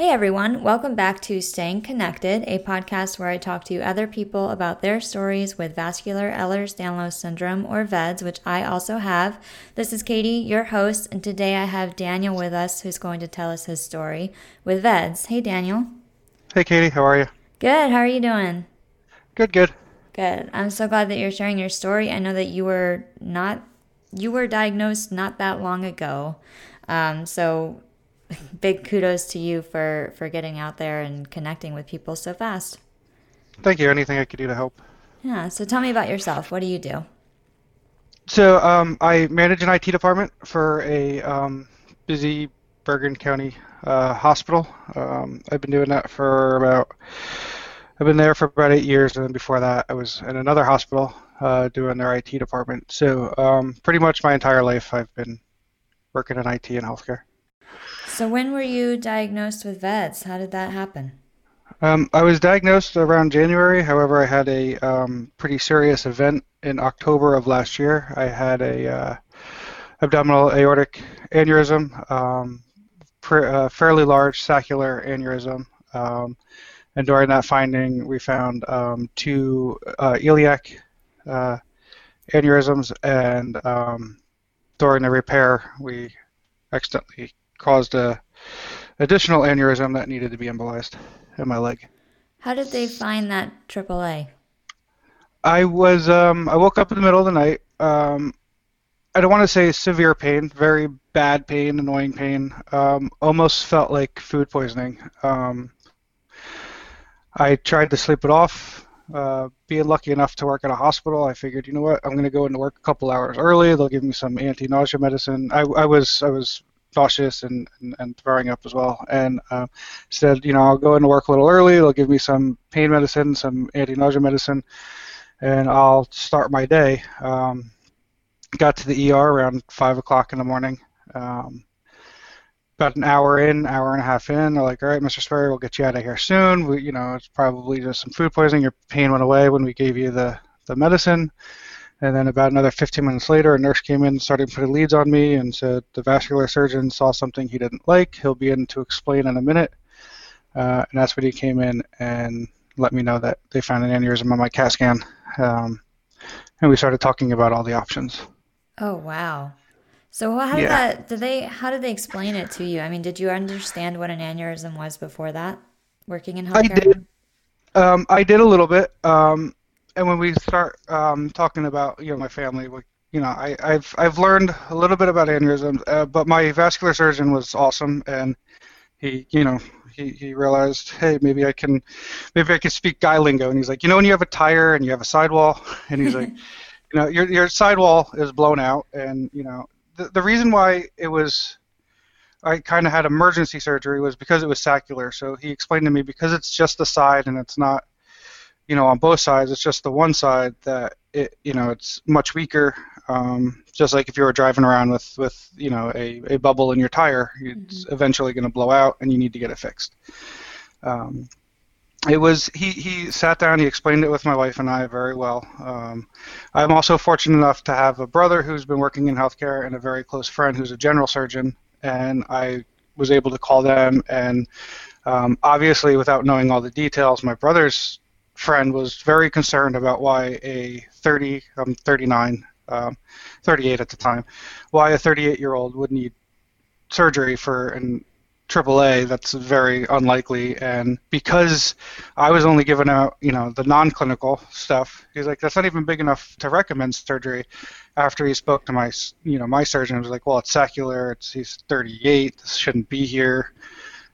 Hey everyone, welcome back to Staying Connected, a podcast where I talk to other people about their stories with vascular Ehlers Danlos syndrome or VEDS, which I also have. This is Katie, your host, and today I have Daniel with us who's going to tell us his story with VEDS. Hey Daniel. Hey Katie, how are you? Good, how are you doing? Good, good. Good. I'm so glad that you're sharing your story. I know that you were not you were diagnosed not that long ago. Um, so big kudos to you for for getting out there and connecting with people so fast. Thank you. Anything I could do to help? Yeah. So tell me about yourself. What do you do? So um, I manage an IT department for a um, busy Bergen County uh, hospital. Um, I've been doing that for about. I've been there for about eight years, and then before that, I was in another hospital uh, doing their IT department. So um, pretty much my entire life, I've been working in IT and healthcare. So when were you diagnosed with VEDS? How did that happen? Um, I was diagnosed around January. However, I had a um, pretty serious event in October of last year. I had a uh, abdominal aortic aneurysm, um, pr- uh, fairly large saccular aneurysm. Um, and during that finding, we found um, two uh, iliac uh, aneurysms, and um, during the repair, we accidentally caused a additional aneurysm that needed to be embolized in my leg. How did they find that AAA? I was um, I woke up in the middle of the night. Um, I don't want to say severe pain, very bad pain, annoying pain. Um, almost felt like food poisoning. Um, I tried to sleep it off. Uh, being lucky enough to work at a hospital, I figured, you know what, I'm going to go into work a couple hours early. They'll give me some anti-nausea medicine. I, I was I was nauseous and, and, and throwing up as well. And uh, said, you know, I'll go into work a little early. They'll give me some pain medicine, some anti-nausea medicine, and I'll start my day. Um, got to the ER around five o'clock in the morning. Um, about an hour in, hour and a half in, they're like, "All right, Mr. Sperry, we'll get you out of here soon. We, you know, it's probably just some food poisoning. Your pain went away when we gave you the the medicine." And then about another 15 minutes later, a nurse came in and started putting leads on me and said the vascular surgeon saw something he didn't like. He'll be in to explain in a minute. Uh, and that's when he came in and let me know that they found an aneurysm on my CAT scan. Um, and we started talking about all the options. Oh wow! So how did yeah. that? Did they? How did they explain it to you? I mean, did you understand what an aneurysm was before that? Working in healthcare. I did. Um, I did a little bit. Um, and when we start um, talking about you know my family, you know I, have I've learned a little bit about aneurysms, uh, but my vascular surgeon was awesome, and he you know he, he realized hey maybe I can maybe I can speak guy lingo, and he's like you know when you have a tire and you have a sidewall, and he's like you know your your sidewall is blown out, and you know the the reason why it was I kind of had emergency surgery was because it was saccular. So he explained to me because it's just the side and it's not you know, on both sides. It's just the one side that it, you know, it's much weaker. Um, just like if you were driving around with, with you know, a, a bubble in your tire, it's mm-hmm. eventually going to blow out, and you need to get it fixed. Um, it was he, he sat down he explained it with my wife and i very well um, i'm also fortunate enough to have a brother who's been working in healthcare and a very close friend who's a general surgeon and i was able to call them and um, obviously without knowing all the details my brother's friend was very concerned about why a 30, I'm 39, um, 38 at the time, why a 38 year old would need surgery for an AAA. That's very unlikely. And because I was only given out, you know, the non-clinical stuff, he's like, that's not even big enough to recommend surgery. After he spoke to my, you know, my surgeon, he was like, well, it's saccular. It's he's 38. This shouldn't be here.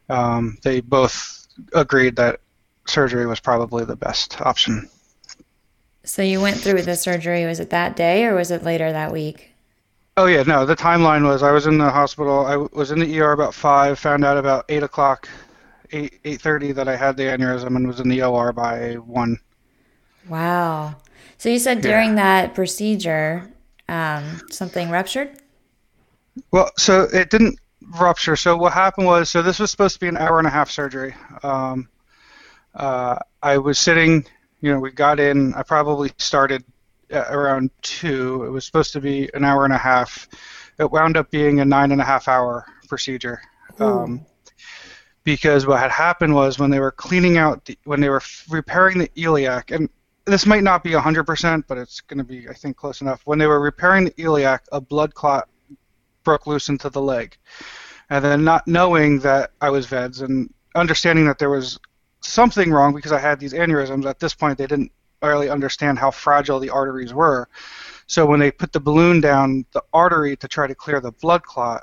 Um, they both agreed that surgery was probably the best option. So you went through the surgery. Was it that day or was it later that week? Oh yeah, no. The timeline was I was in the hospital. I was in the ER about five. Found out about eight o'clock, eight eight thirty that I had the aneurysm and was in the OR by one. Wow. So you said during yeah. that procedure, um, something ruptured. Well, so it didn't rupture. So what happened was, so this was supposed to be an hour and a half surgery. Um, uh, I was sitting, you know, we got in, I probably started around 2. It was supposed to be an hour and a half. It wound up being a nine and a half hour procedure. Um, because what had happened was when they were cleaning out the, when they were repairing the iliac and this might not be 100% but it's going to be i think close enough when they were repairing the iliac a blood clot broke loose into the leg and then not knowing that i was veds and understanding that there was something wrong because i had these aneurysms at this point they didn't really understand how fragile the arteries were so when they put the balloon down the artery to try to clear the blood clot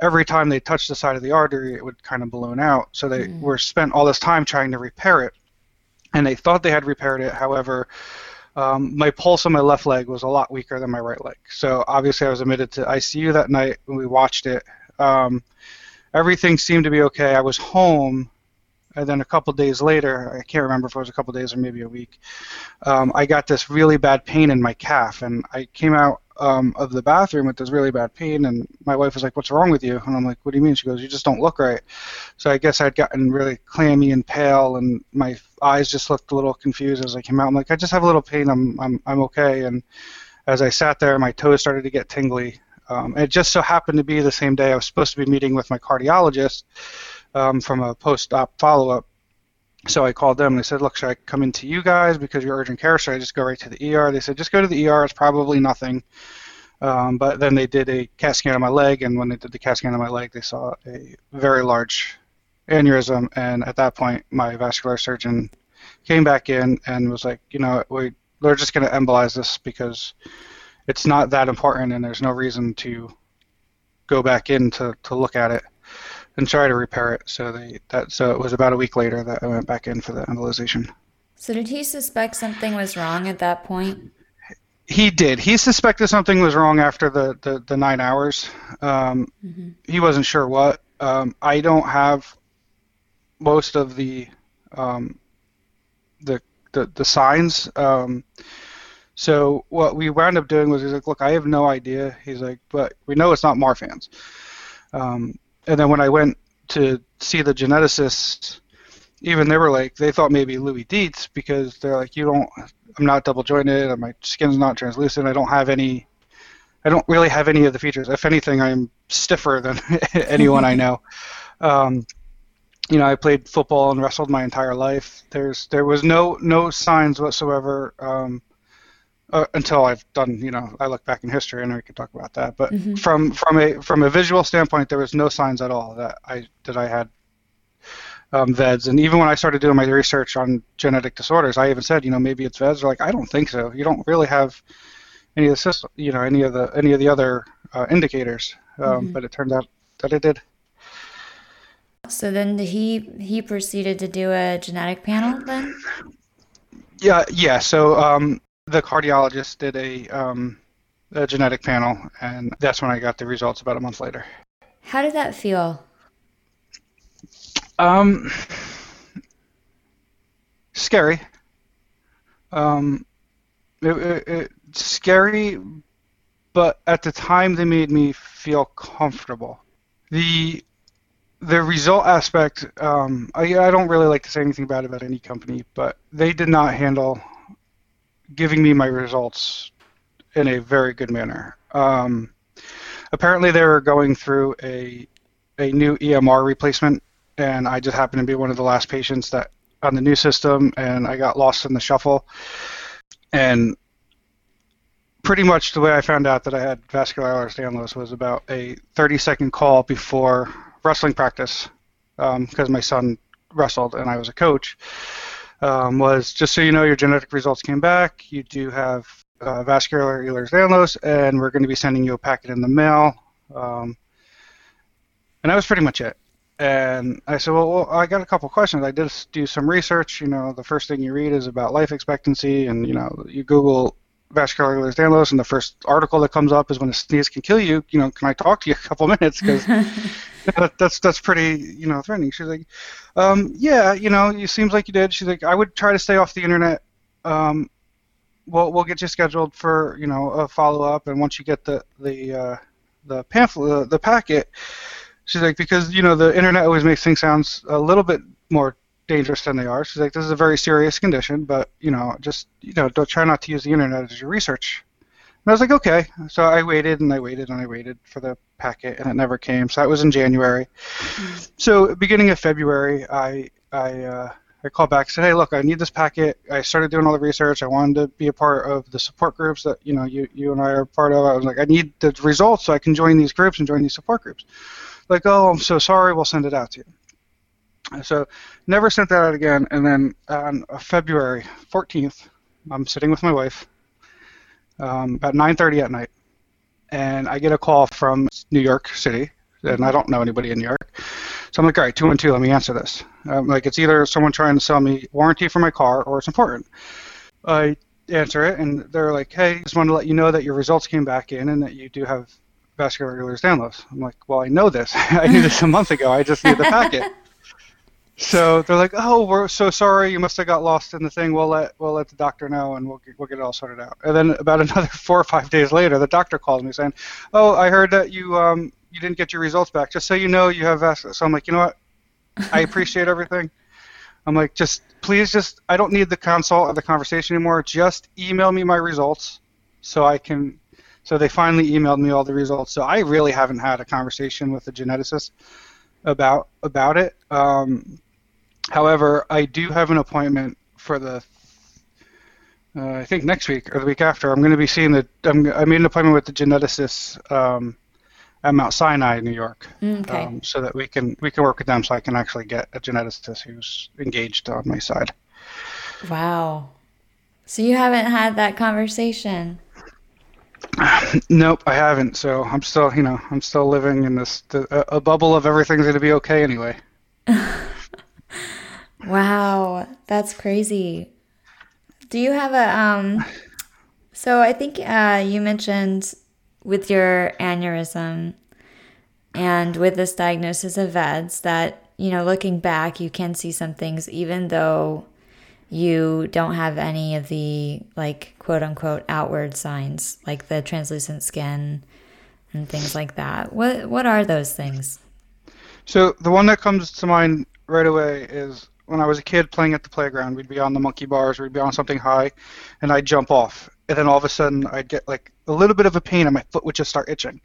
every time they touched the side of the artery, it would kind of balloon out. So they mm. were spent all this time trying to repair it, and they thought they had repaired it. However, um, my pulse on my left leg was a lot weaker than my right leg. So obviously, I was admitted to ICU that night when we watched it. Um, everything seemed to be okay. I was home, and then a couple days later, I can't remember if it was a couple days or maybe a week, um, I got this really bad pain in my calf, and I came out um, of the bathroom with this really bad pain, and my wife was like, "What's wrong with you?" And I'm like, "What do you mean?" She goes, "You just don't look right." So I guess I'd gotten really clammy and pale, and my eyes just looked a little confused as I came out. I'm like, "I just have a little pain. I'm I'm I'm okay." And as I sat there, my toes started to get tingly. Um, it just so happened to be the same day I was supposed to be meeting with my cardiologist um, from a post-op follow-up so I called them and they said, look, should I come into you guys because you're urgent care? Should I just go right to the ER? They said, just go to the ER. It's probably nothing. Um, but then they did a CAT scan on my leg, and when they did the CAT scan on my leg, they saw a very large aneurysm. And at that point, my vascular surgeon came back in and was like, you know, we, we're just going to embolize this because it's not that important, and there's no reason to go back in to, to look at it and try to repair it. So they that so it was about a week later that I went back in for the embolization. So did he suspect something was wrong at that point? He did. He suspected something was wrong after the, the, the nine hours. Um, mm-hmm. He wasn't sure what. Um, I don't have most of the um, the, the the signs. Um, so what we wound up doing was he's like, look, I have no idea. He's like, but we know it's not Marfan's. Um, and then when I went to see the geneticists, even they were like, they thought maybe Loeys Dietz because they're like, you don't, I'm not double jointed, my skin's not translucent, I don't have any, I don't really have any of the features. If anything, I'm stiffer than anyone I know. Um, you know, I played football and wrestled my entire life. There's there was no no signs whatsoever um, uh, until I've done, you know, I look back in history and we can talk about that. But mm-hmm. from from a from a visual standpoint, there was no signs at all that I that I had um, VEDS. And even when I started doing my research on genetic disorders, I even said, you know, maybe it's VEDS. They're like, I don't think so. You don't really have any of the system, you know, any of the any of the other uh, indicators. Um, mm-hmm. But it turned out that it did. So then he he proceeded to do a genetic panel then. Yeah, yeah. So um, the cardiologist did a, um, a genetic panel, and that's when I got the results about a month later. How did that feel? Um, scary. Um, it, it, it, scary, but at the time they made me feel comfortable. The the result aspect, um, I, I don't really like to say anything bad about any company, but they did not handle giving me my results in a very good manner. Um, apparently, they were going through a a new EMR replacement, and I just happened to be one of the last patients that on the new system, and I got lost in the shuffle. And pretty much the way I found out that I had vascular Ehlers-Danlos was about a 30 second call before wrestling practice because um, my son wrestled and I was a coach um, was just so you know, your genetic results came back. You do have uh, vascular Ehlers-Danlos, and we're going to be sending you a packet in the mail. Um, and that was pretty much it. And I said, well, well, I got a couple questions. I did do some research. You know, the first thing you read is about life expectancy, and you know, you Google vascular Ehlers-Danlos, and the first article that comes up is when a sneeze can kill you. You know, can I talk to you a couple minutes? Because that, that's that's pretty you know threatening. She's like, um, yeah, you know, it seems like you did. She's like, I would try to stay off the internet. Um, we'll we'll get you scheduled for you know a follow up, and once you get the the uh, the pamphlet, the, the packet, she's like, because you know the internet always makes things sound a little bit more dangerous than they are. She's like, this is a very serious condition, but you know, just you know, don't try not to use the internet as your research. And I was like, okay. So I waited and I waited and I waited for the packet, and it never came. So that was in January. So beginning of February, I I uh, I called back and said, hey, look, I need this packet. I started doing all the research. I wanted to be a part of the support groups that you know you you and I are part of. I was like, I need the results so I can join these groups and join these support groups. Like, oh, I'm so sorry. We'll send it out to you. So never sent that out again. And then on February 14th, I'm sitting with my wife um, about 9:30 at night, and I get a call from New York City, and I don't know anybody in New York. So I'm like, all right, two and two, let me answer this. Um, like it's either someone trying to sell me warranty for my car or it's important. I answer it, and they're like, hey, just wanted to let you know that your results came back in and that you do have vascular Ehlers-Danlos. I'm like, well, I know this. I knew this a month ago. I just need the packet. So they're like, "Oh, we're so sorry. You must have got lost in the thing. We'll let we'll let the doctor know, and we'll get, we'll get it all sorted out." And then about another four or five days later, the doctor called me saying, "Oh, I heard that you um you didn't get your results back. Just so you know, you have vascular." So I'm like, you know what? I appreciate everything. I'm like, just please, just I don't need the consult or the conversation anymore. Just email me my results so I can. So they finally emailed me all the results. So I really haven't had a conversation with the geneticist about about it. Um, However, I do have an appointment for the uh, I think next week or the week after. I'm going to be seeing the. I'm, I made an appointment with the geneticist um, at Mount Sinai, in New York, okay. um, so that we can we can work with them, so I can actually get a geneticist who's engaged on my side. Wow. So you haven't had that conversation. Nope, I haven't. So I'm still, you know, I'm still living in this the, a bubble of everything's going to be okay anyway. Wow, that's crazy. Do you have a um so I think uh you mentioned with your aneurysm and with this diagnosis of VEDS that, you know, looking back, you can see some things even though you don't have any of the like quote unquote outward signs like the translucent skin and things like that. What what are those things? So the one that comes to mind right away is when I was a kid playing at the playground, we'd be on the monkey bars, we'd be on something high, and I'd jump off, and then all of a sudden I'd get like a little bit of a pain, and my foot would just start itching,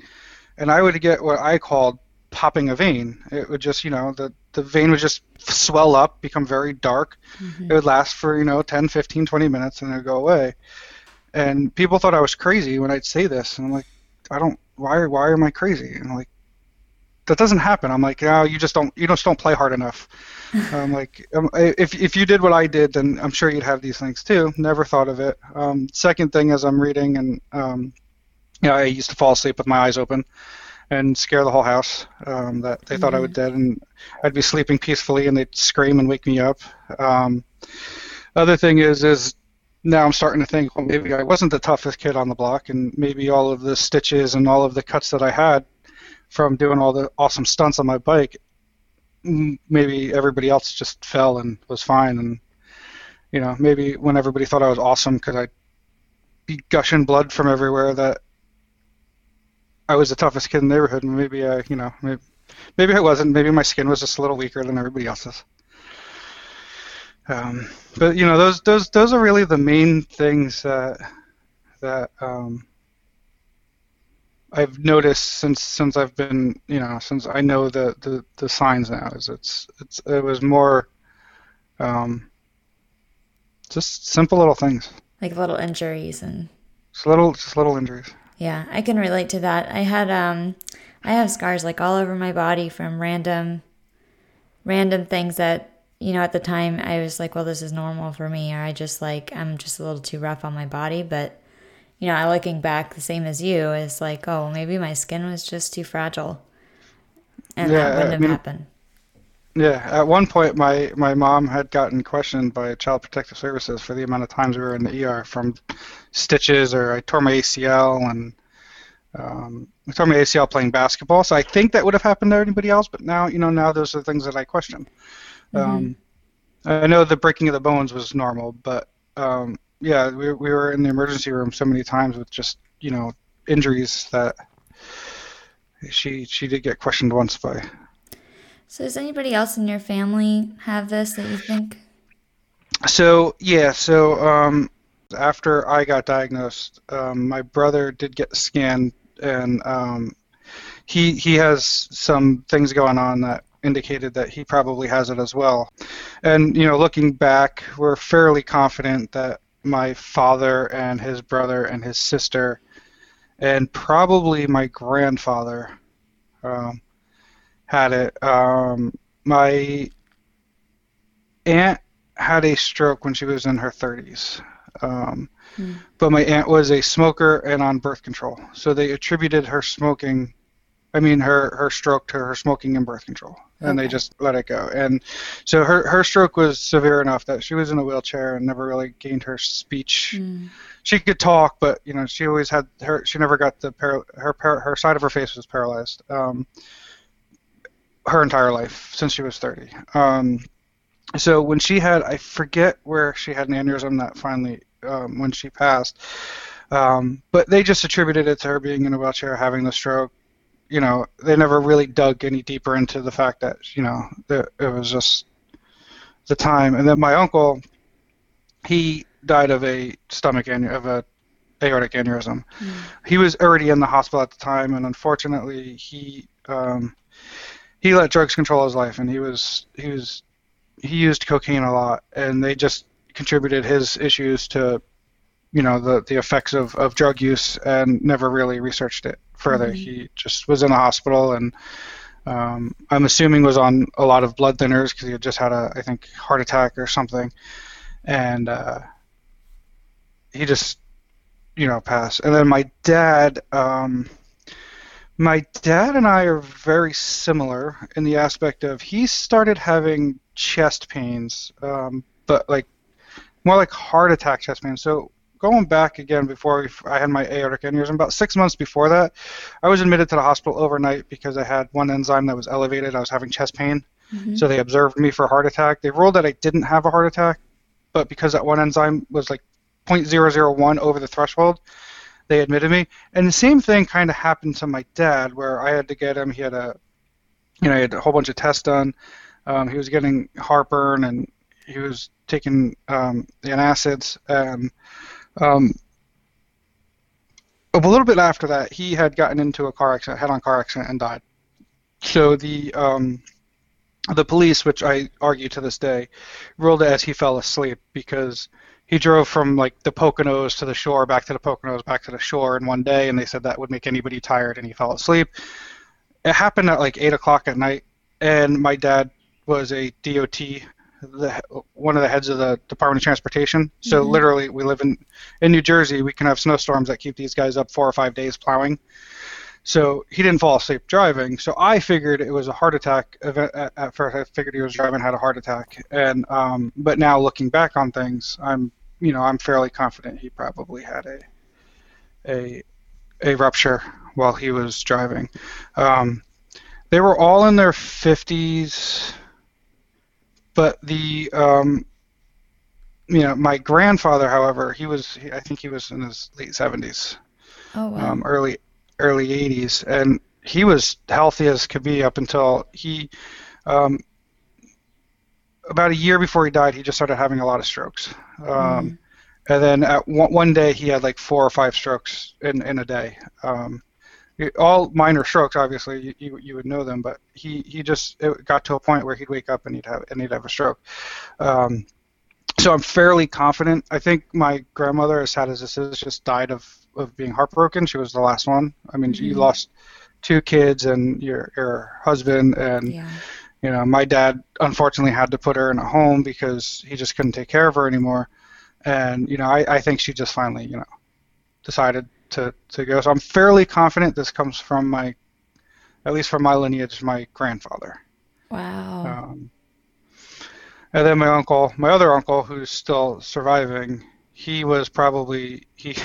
and I would get what I called popping a vein. It would just, you know, the the vein would just swell up, become very dark. Mm-hmm. It would last for, you know, 10, 15, 20 minutes, and it would go away. And people thought I was crazy when I'd say this, and I'm like, I don't. Why? Why am I crazy? And I'm like, that doesn't happen. I'm like, no, you just don't. You just don't play hard enough. I'm like um, if if you did what I did, then I'm sure you'd have these things too. Never thought of it. Um, second thing, as I'm reading, and um, you know, I used to fall asleep with my eyes open and scare the whole house. Um, that they mm-hmm. thought I was dead, and I'd be sleeping peacefully, and they'd scream and wake me up. Um, other thing is is now I'm starting to think, well, maybe I wasn't the toughest kid on the block, and maybe all of the stitches and all of the cuts that I had from doing all the awesome stunts on my bike maybe everybody else just fell and was fine. And you know maybe when everybody thought I was awesome because I'd be gushing blood from everywhere that I was the toughest kid in the neighborhood? And maybe I you know maybe, maybe I wasn't. Maybe my skin was just a little weaker than everybody else's. Um, but you know those those those are really the main things that that um, I've noticed since since I've been you know since I know the the, the signs now is it's it's it was more um, just simple little things like little injuries and just little just little injuries. Yeah, I can relate to that. I had um I have scars like all over my body from random random things that you know at the time I was like, well, this is normal for me, or I just like I'm just a little too rough on my body, but you know, I looking back, the same as you, is like, oh, maybe my skin was just too fragile, and yeah, that wouldn't have I mean, happened. Yeah, at one point, my my mom had gotten questioned by Child Protective Services for the amount of times we were in the ER from stitches, or I tore my ACL, and um, I tore my ACL playing basketball. So I think that would have happened to anybody else, but now, you know, now those are the things that I question. Mm-hmm. Um, I know the breaking of the bones was normal, but um, yeah, we, we were in the emergency room so many times with just you know injuries that she she did get questioned once by. So does anybody else in your family have this that you think? So yeah, so um, after I got diagnosed, um, my brother did get scanned, and um, he he has some things going on that indicated that he probably has it as well. And you know, looking back, we're fairly confident that my father and his brother and his sister and probably my grandfather um, had it. Um, my aunt had a stroke when she was in her 30s. Um, mm. But my aunt was a smoker and on birth control. So they attributed her smoking, I mean, her, her stroke to her smoking and birth control. And okay. they just let it go. And so her, her stroke was severe enough that she was in a wheelchair and never really gained her speech. Mm. She could talk, but you know she always had her. She never got the par- her her side of her face was paralyzed. Um, her entire life since she was 30. Um, so when she had, I forget where she had an aneurysm that finally, um, when she passed, um, but they just attributed it to her being in a wheelchair, having the stroke. You know, they never really dug any deeper into the fact that you know that it was just the time. And then my uncle, he died of a stomach aneur of a aortic aneurysm. Mm. He was already in the hospital at the time, and unfortunately, he um, he let drugs control his life, and he was he was he used cocaine a lot, and they just contributed his issues to you know the the effects of, of drug use and never really researched it further. Mm-hmm. He just was in the hospital and um, I'm assuming was on a lot of blood thinners because he had just had a I think heart attack or something, and uh, he just you know passed. And then my dad. Um, my dad and I are very similar in the aspect of he started having chest pains, um, but like more like heart attack chest pains. So going back again before I had my aortic aneurysm, about six months before that, I was admitted to the hospital overnight because I had one enzyme that was elevated. I was having chest pain. Mm-hmm. So they observed me for a heart attack. They ruled that I didn't have a heart attack, but because that one enzyme was like 0.001 over the threshold, they admitted me. And the same thing kind of happened to my dad, where I had to get him. He had a, you know, he had a whole bunch of tests done. Um, he was getting heartburn and he was taking um, antacids. And um, a little bit after that, he had gotten into a car accident, head-on car accident, and died. So the um, the police, which I argue to this day, ruled it as he fell asleep because he drove from like the Poconos to the shore, back to the Poconos, back to the shore in one day, and they said that would make anybody tired, and he fell asleep. It happened at like eight o'clock at night, and my dad was a DOT, the, one of the heads of the Department of Transportation. So mm-hmm. literally, we live in in New Jersey. We can have snowstorms that keep these guys up four or five days plowing. So he didn't fall asleep driving. So I figured it was a heart attack. At first, I figured he was driving had a heart attack. And um, but now looking back on things, I'm you know I'm fairly confident he probably had a a a rupture while he was driving. Um, they were all in their 50s, but the um, you know my grandfather, however, he was I think he was in his late 70s. Oh wow. Um, early early 80s, and he was healthy as could be up until he, um, about a year before he died, he just started having a lot of strokes. Um, mm. And then at one, one day he had like four or five strokes in, in a day. Um, all minor strokes, obviously, you, you would know them, but he, he just it got to a point where he'd wake up and he'd have and he'd have a stroke. Um, so I'm fairly confident. I think my grandmother, as sad as this is, just died of of being heartbroken. She was the last one. I mean, mm-hmm. you lost two kids and your your husband, and yeah. you know, my dad unfortunately had to put her in a home because he just couldn't take care of her anymore. And you know, I, I think she just finally, you know, decided to to go. So I'm fairly confident this comes from my, at least from my lineage, my grandfather. Wow. Um, and then my uncle, my other uncle, who's still surviving, he was probably he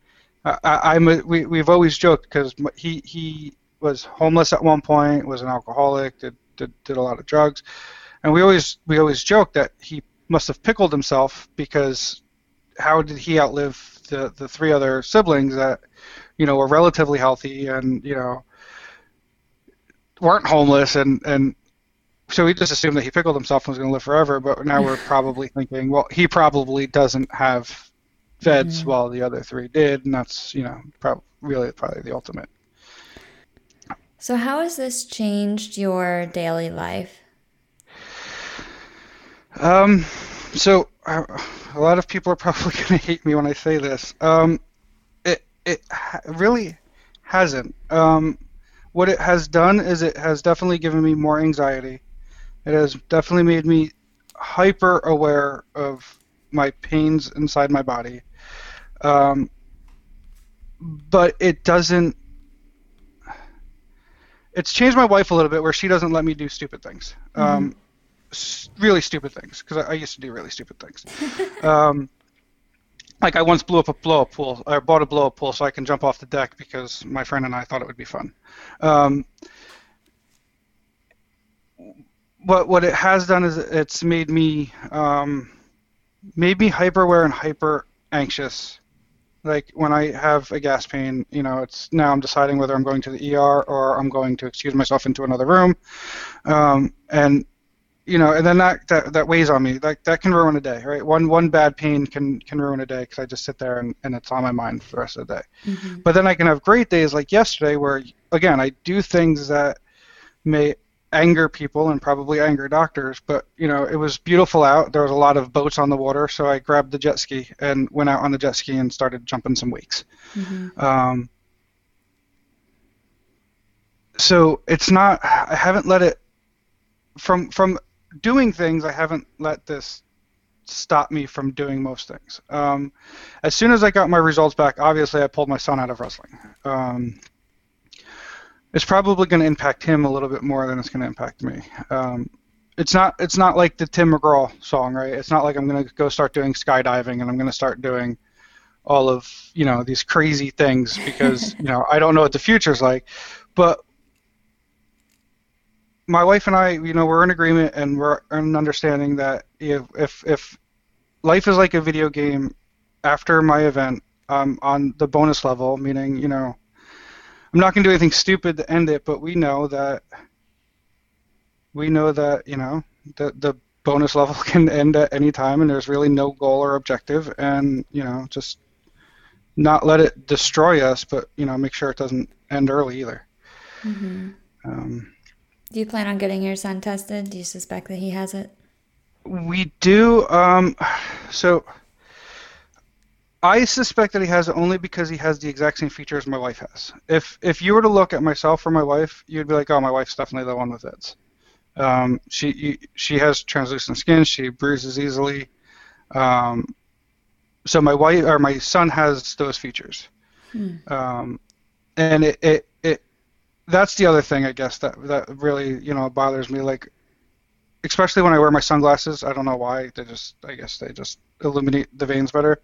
I, am we we've always joked because he he was homeless at one point, was an alcoholic, did, did did a lot of drugs, and we always we always joke that he must have pickled himself because how did he outlive the the three other siblings that you know were relatively healthy and you know weren't homeless and and so we just assumed that he pickled himself and was going to live forever but now we're probably thinking well he probably doesn't have VEDS mm-hmm. while the other three did, and that's you know prob- really probably the ultimate. So, how has this changed your daily life? Um, so a lot of people are probably going to hate me when I say this. Um, it it really hasn't. Um, what it has done is it has definitely given me more anxiety. It has definitely made me hyper aware of my pains inside my body. Um, but it doesn't. It's changed my wife a little bit where she doesn't let me do stupid things. Mm-hmm. Really stupid things because I, I, used to do really stupid things. um, like I once blew up a blow up pool. I bought a blow up pool so I can jump off the deck because my friend and I thought it would be fun. Um, what what it has done is it's made me um, made me hyper aware and hyper anxious. Like when I have a gas pain, you know, it's now I'm deciding whether I'm going to the ER or I'm going to excuse myself into another room, um, and you know, and then that, that that weighs on me. Like that can ruin a day, right? One one bad pain can can ruin a day because I just sit there and, and it's on my mind for the rest of the day. Mm-hmm. But then I can have great days like yesterday where again I do things that may anger people and probably anger doctors. But you know, it was beautiful out. There was a lot of boats on the water, so I grabbed the jet ski and went out on the jet ski and started jumping some wakes. Mm-hmm. Um, so it's not. I haven't let it from from doing things, I haven't let this stop me from doing most things. Um, as soon as I got my results back, obviously I pulled my son out of wrestling. Um, it's probably going to impact him a little bit more than it's going to impact me. Um, it's not it's not like the Tim McGraw song, right? It's not like I'm going to go start doing skydiving and I'm going to start doing all of you know these crazy things because you know I don't know what the future's like. But my wife and I, you know, we're in agreement and we're in understanding that if if, if life is like a video game, after my event, um, on the bonus level, meaning you know, I'm not gonna do anything stupid to end it, but we know that we know that you know the the bonus level can end at any time, and there's really no goal or objective, and you know, just not let it destroy us, but you know, make sure it doesn't end early either. Mm-hmm. Um, do you plan on getting your son tested? Do you suspect that he has it? We do. Um, so I suspect that he has it only because he has the exact same features my wife has. If if you were to look at myself or my wife, you'd be like, oh, my wife's definitely the one with it. Um, she she has translucent skin. She bruises easily. Um, so my wife or my son has those features. Hmm. Um, and it, it that's the other thing I guess that that really you know bothers me. Like, especially when I wear my sunglasses. I don't know why. They just I guess they just illuminate the veins better.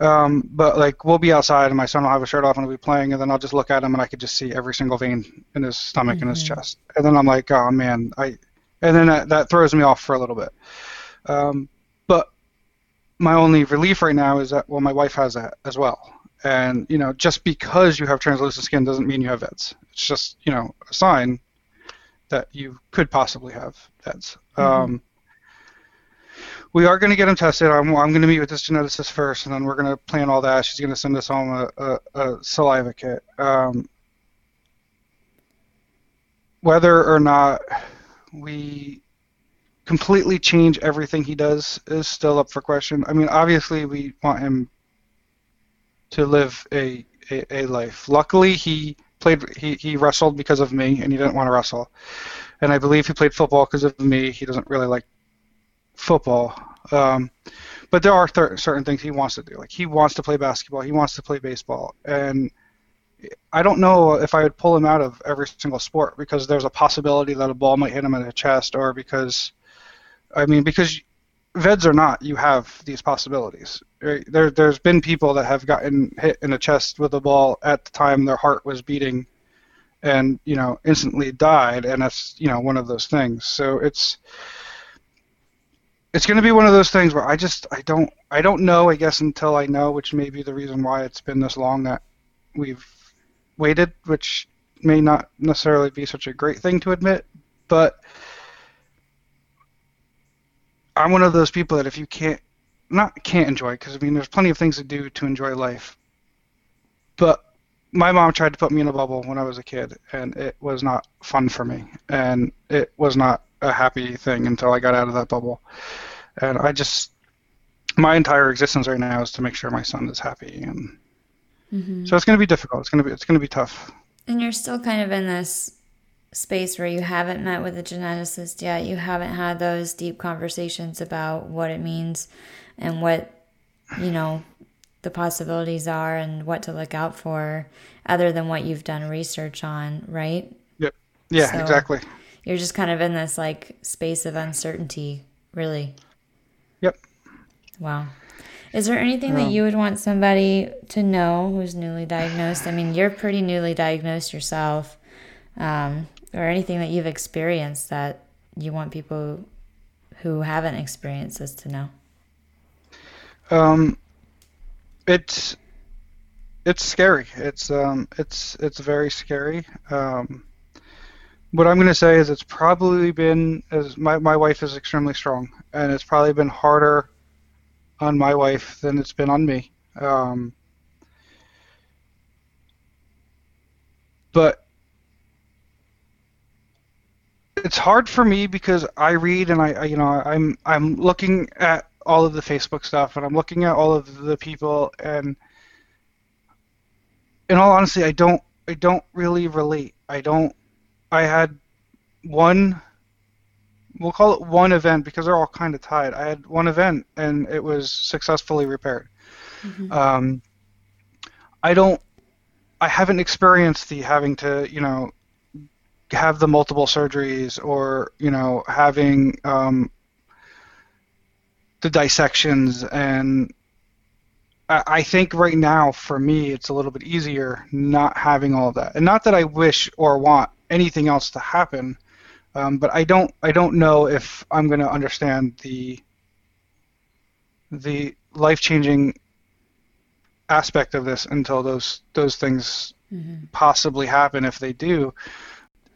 Um, but like we'll be outside and my son will have a shirt off and we'll be playing and then I'll just look at him and I could just see every single vein in his stomach mm-hmm. and his chest. And then I'm like, oh man, I. And then that, that throws me off for a little bit. Um, but my only relief right now is that well my wife has that as well and you know, just because you have translucent skin doesn't mean you have VEDS. It's just you know a sign that you could possibly have VEDS. Mm-hmm. Um, we are going to get him tested. I'm, I'm going to meet with this geneticist first, and then we're going to plan all that. She's going to send us home a, a, a saliva kit. Um, whether or not we completely change everything he does is still up for question. I mean, obviously, we want him to live a, a, a life. Luckily, he played he, he wrestled because of me, and he didn't want to wrestle. And I believe he played football because of me. He doesn't really like football. Um, but there are th- certain things he wants to do. Like he wants to play basketball, he wants to play baseball, and I don't know if I would pull him out of every single sport because there's a possibility that a ball might hit him in the chest, or because, I mean, because VEDS or not, you have these possibilities. Right? There, there's been people that have gotten hit in the chest with a ball at the time their heart was beating, and you know instantly died, and that's you know one of those things. So it's it's going to be one of those things where I just I don't I don't know I guess until I know, which may be the reason why it's been this long that we've waited, which may not necessarily be such a great thing to admit, but I'm one of those people that if you can't, not can't enjoy, because I mean, there's plenty of things to do to enjoy life. But my mom tried to put me in a bubble when I was a kid, and it was not fun for me, and it was not a happy thing until I got out of that bubble. And I just, my entire existence right now is to make sure my son is happy, and mm-hmm. so it's going to be difficult. It's going to be it's going to be tough. And you're still kind of in this space where you haven't met with a geneticist yet. You haven't had those deep conversations about what it means and what you know the possibilities are and what to look out for other than what you've done research on, right? Yep. Yeah, so exactly. You're just kind of in this like space of uncertainty, really. Yep. Wow. Is there anything um, that you would want somebody to know who's newly diagnosed? I mean, you're pretty newly diagnosed yourself. Um, or anything that you've experienced that you want people who haven't experienced this to know? Um, it's it's scary. It's um, it's it's very scary. Um, what I'm going to say is it's probably been as my my wife is extremely strong, and it's probably been harder on my wife than it's been on me. Um, but it's hard for me because I read and I, you know I'm I'm looking at all of the Facebook stuff and I'm looking at all of the people and in all honesty I don't I don't really relate. I don't I had one we'll call it one event because they're all kind of tied. I had one event and it was successfully repaired. Mm-hmm. Um, I don't I haven't experienced the having to, you know, have the multiple surgeries or you know having um, the dissections and I, I think right now for me it's a little bit easier not having all of that and not that I wish or want anything else to happen um, but I don't I don't know if I'm going to understand the the life changing aspect of this until those those things mm-hmm. possibly happen if they do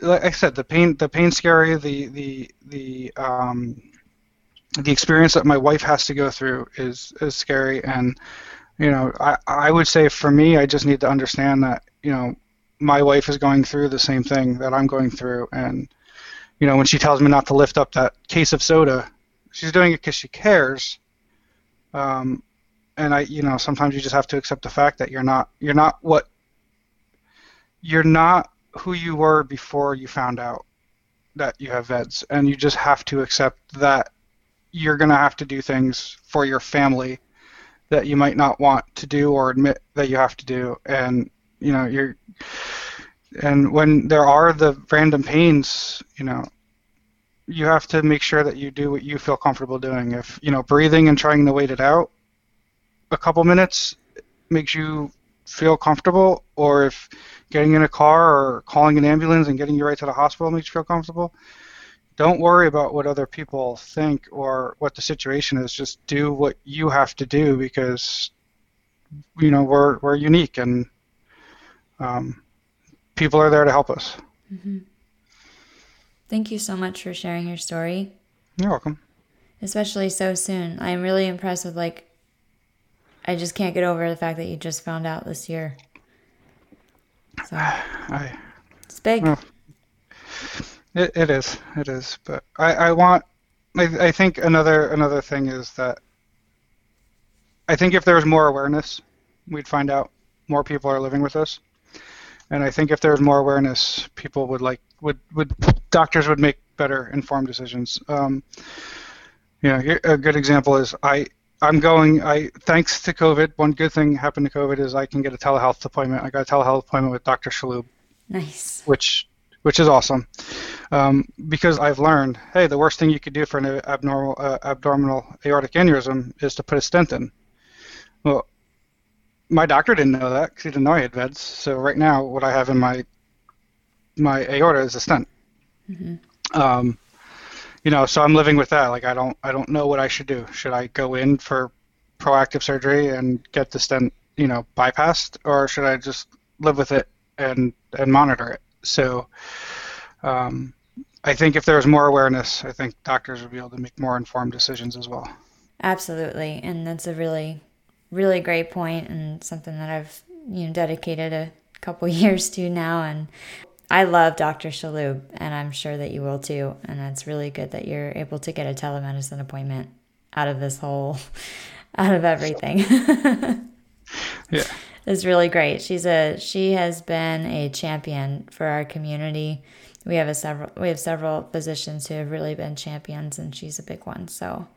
like I said, the pain the pain scary, the the the um, the experience that my wife has to go through is is scary, and you know, I I would say for me, I just need to understand that you know my wife is going through the same thing that I'm going through, and you know, when she tells me not to lift up that case of soda, she's doing it because she cares. Um, and I, you know, sometimes you just have to accept the fact that you're not you're not what you're not who you were before you found out that you have VEDS, and you just have to accept that you're going to have to do things for your family that you might not want to do or admit that you have to do, and you know you're and when there are the random pains, you know, you have to make sure that you do what you feel comfortable doing. If you know breathing and trying to wait it out a couple minutes makes you feel comfortable, or if getting in a car or calling an ambulance and getting you right to the hospital makes you feel comfortable, don't worry about what other people think or what the situation is. Just do what you have to do because you know we're we're unique and um, people are there to help us. Mm-hmm. Thank you so much for sharing your story. You're welcome. Especially so soon. I'm really impressed with like I just can't get over the fact that you just found out this year. So I, it's big. Well, it, it is. It is. But I, I want. I, I think another another thing is that I think if there was more awareness, we'd find out more people are living with us. And I think if there was more awareness, people would like would would doctors would make better informed decisions. Um, you know, a good example is I I'm going. I thanks to COVID, one good thing happened to COVID is I can get a telehealth appointment. I got a telehealth appointment with Dr. Shalhub. Nice. Which which is awesome, um, because I've learned, hey, the worst thing you could do for an abnormal uh, abdominal aortic aneurysm is to put a stent in. Well, my doctor didn't know that because he didn't know I had VEDS. So right now, what I have in my my aorta is a stent. Mm-hmm. Um, you know, so I'm living with that. Like I don't I don't know what I should do. Should I go in for proactive surgery and get the stent, you know, bypassed, or should I just live with it and and monitor it? So, um, I think if there was more awareness, I think doctors would be able to make more informed decisions as well. Absolutely, and that's a really, really great point, and something that I've you know dedicated a couple years to now. And I love Dr. Shalhub, and I'm sure that you will too. And it's really good that you're able to get a telemedicine appointment out of this whole, out of everything. yeah. It's really great. She's a she has been a champion for our community. We have a several we have several physicians who have really been champions and she's a big one. So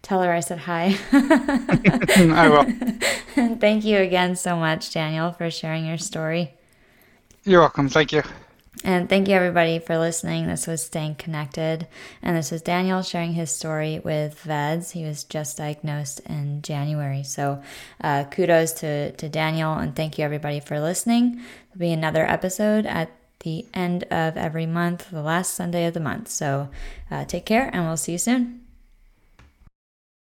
tell her I said hi. I will. Thank you again so much, Daniel, for sharing your story. You're welcome. Thank you. And thank you, everybody, for listening. This was Staying Connected. And this was Daniel sharing his story with VEDS. He was just diagnosed in January. So uh, kudos to, to Daniel. And thank you, everybody, for listening. There'll be another episode at the end of every month, the last Sunday of the month. So uh, take care, and we'll see you soon.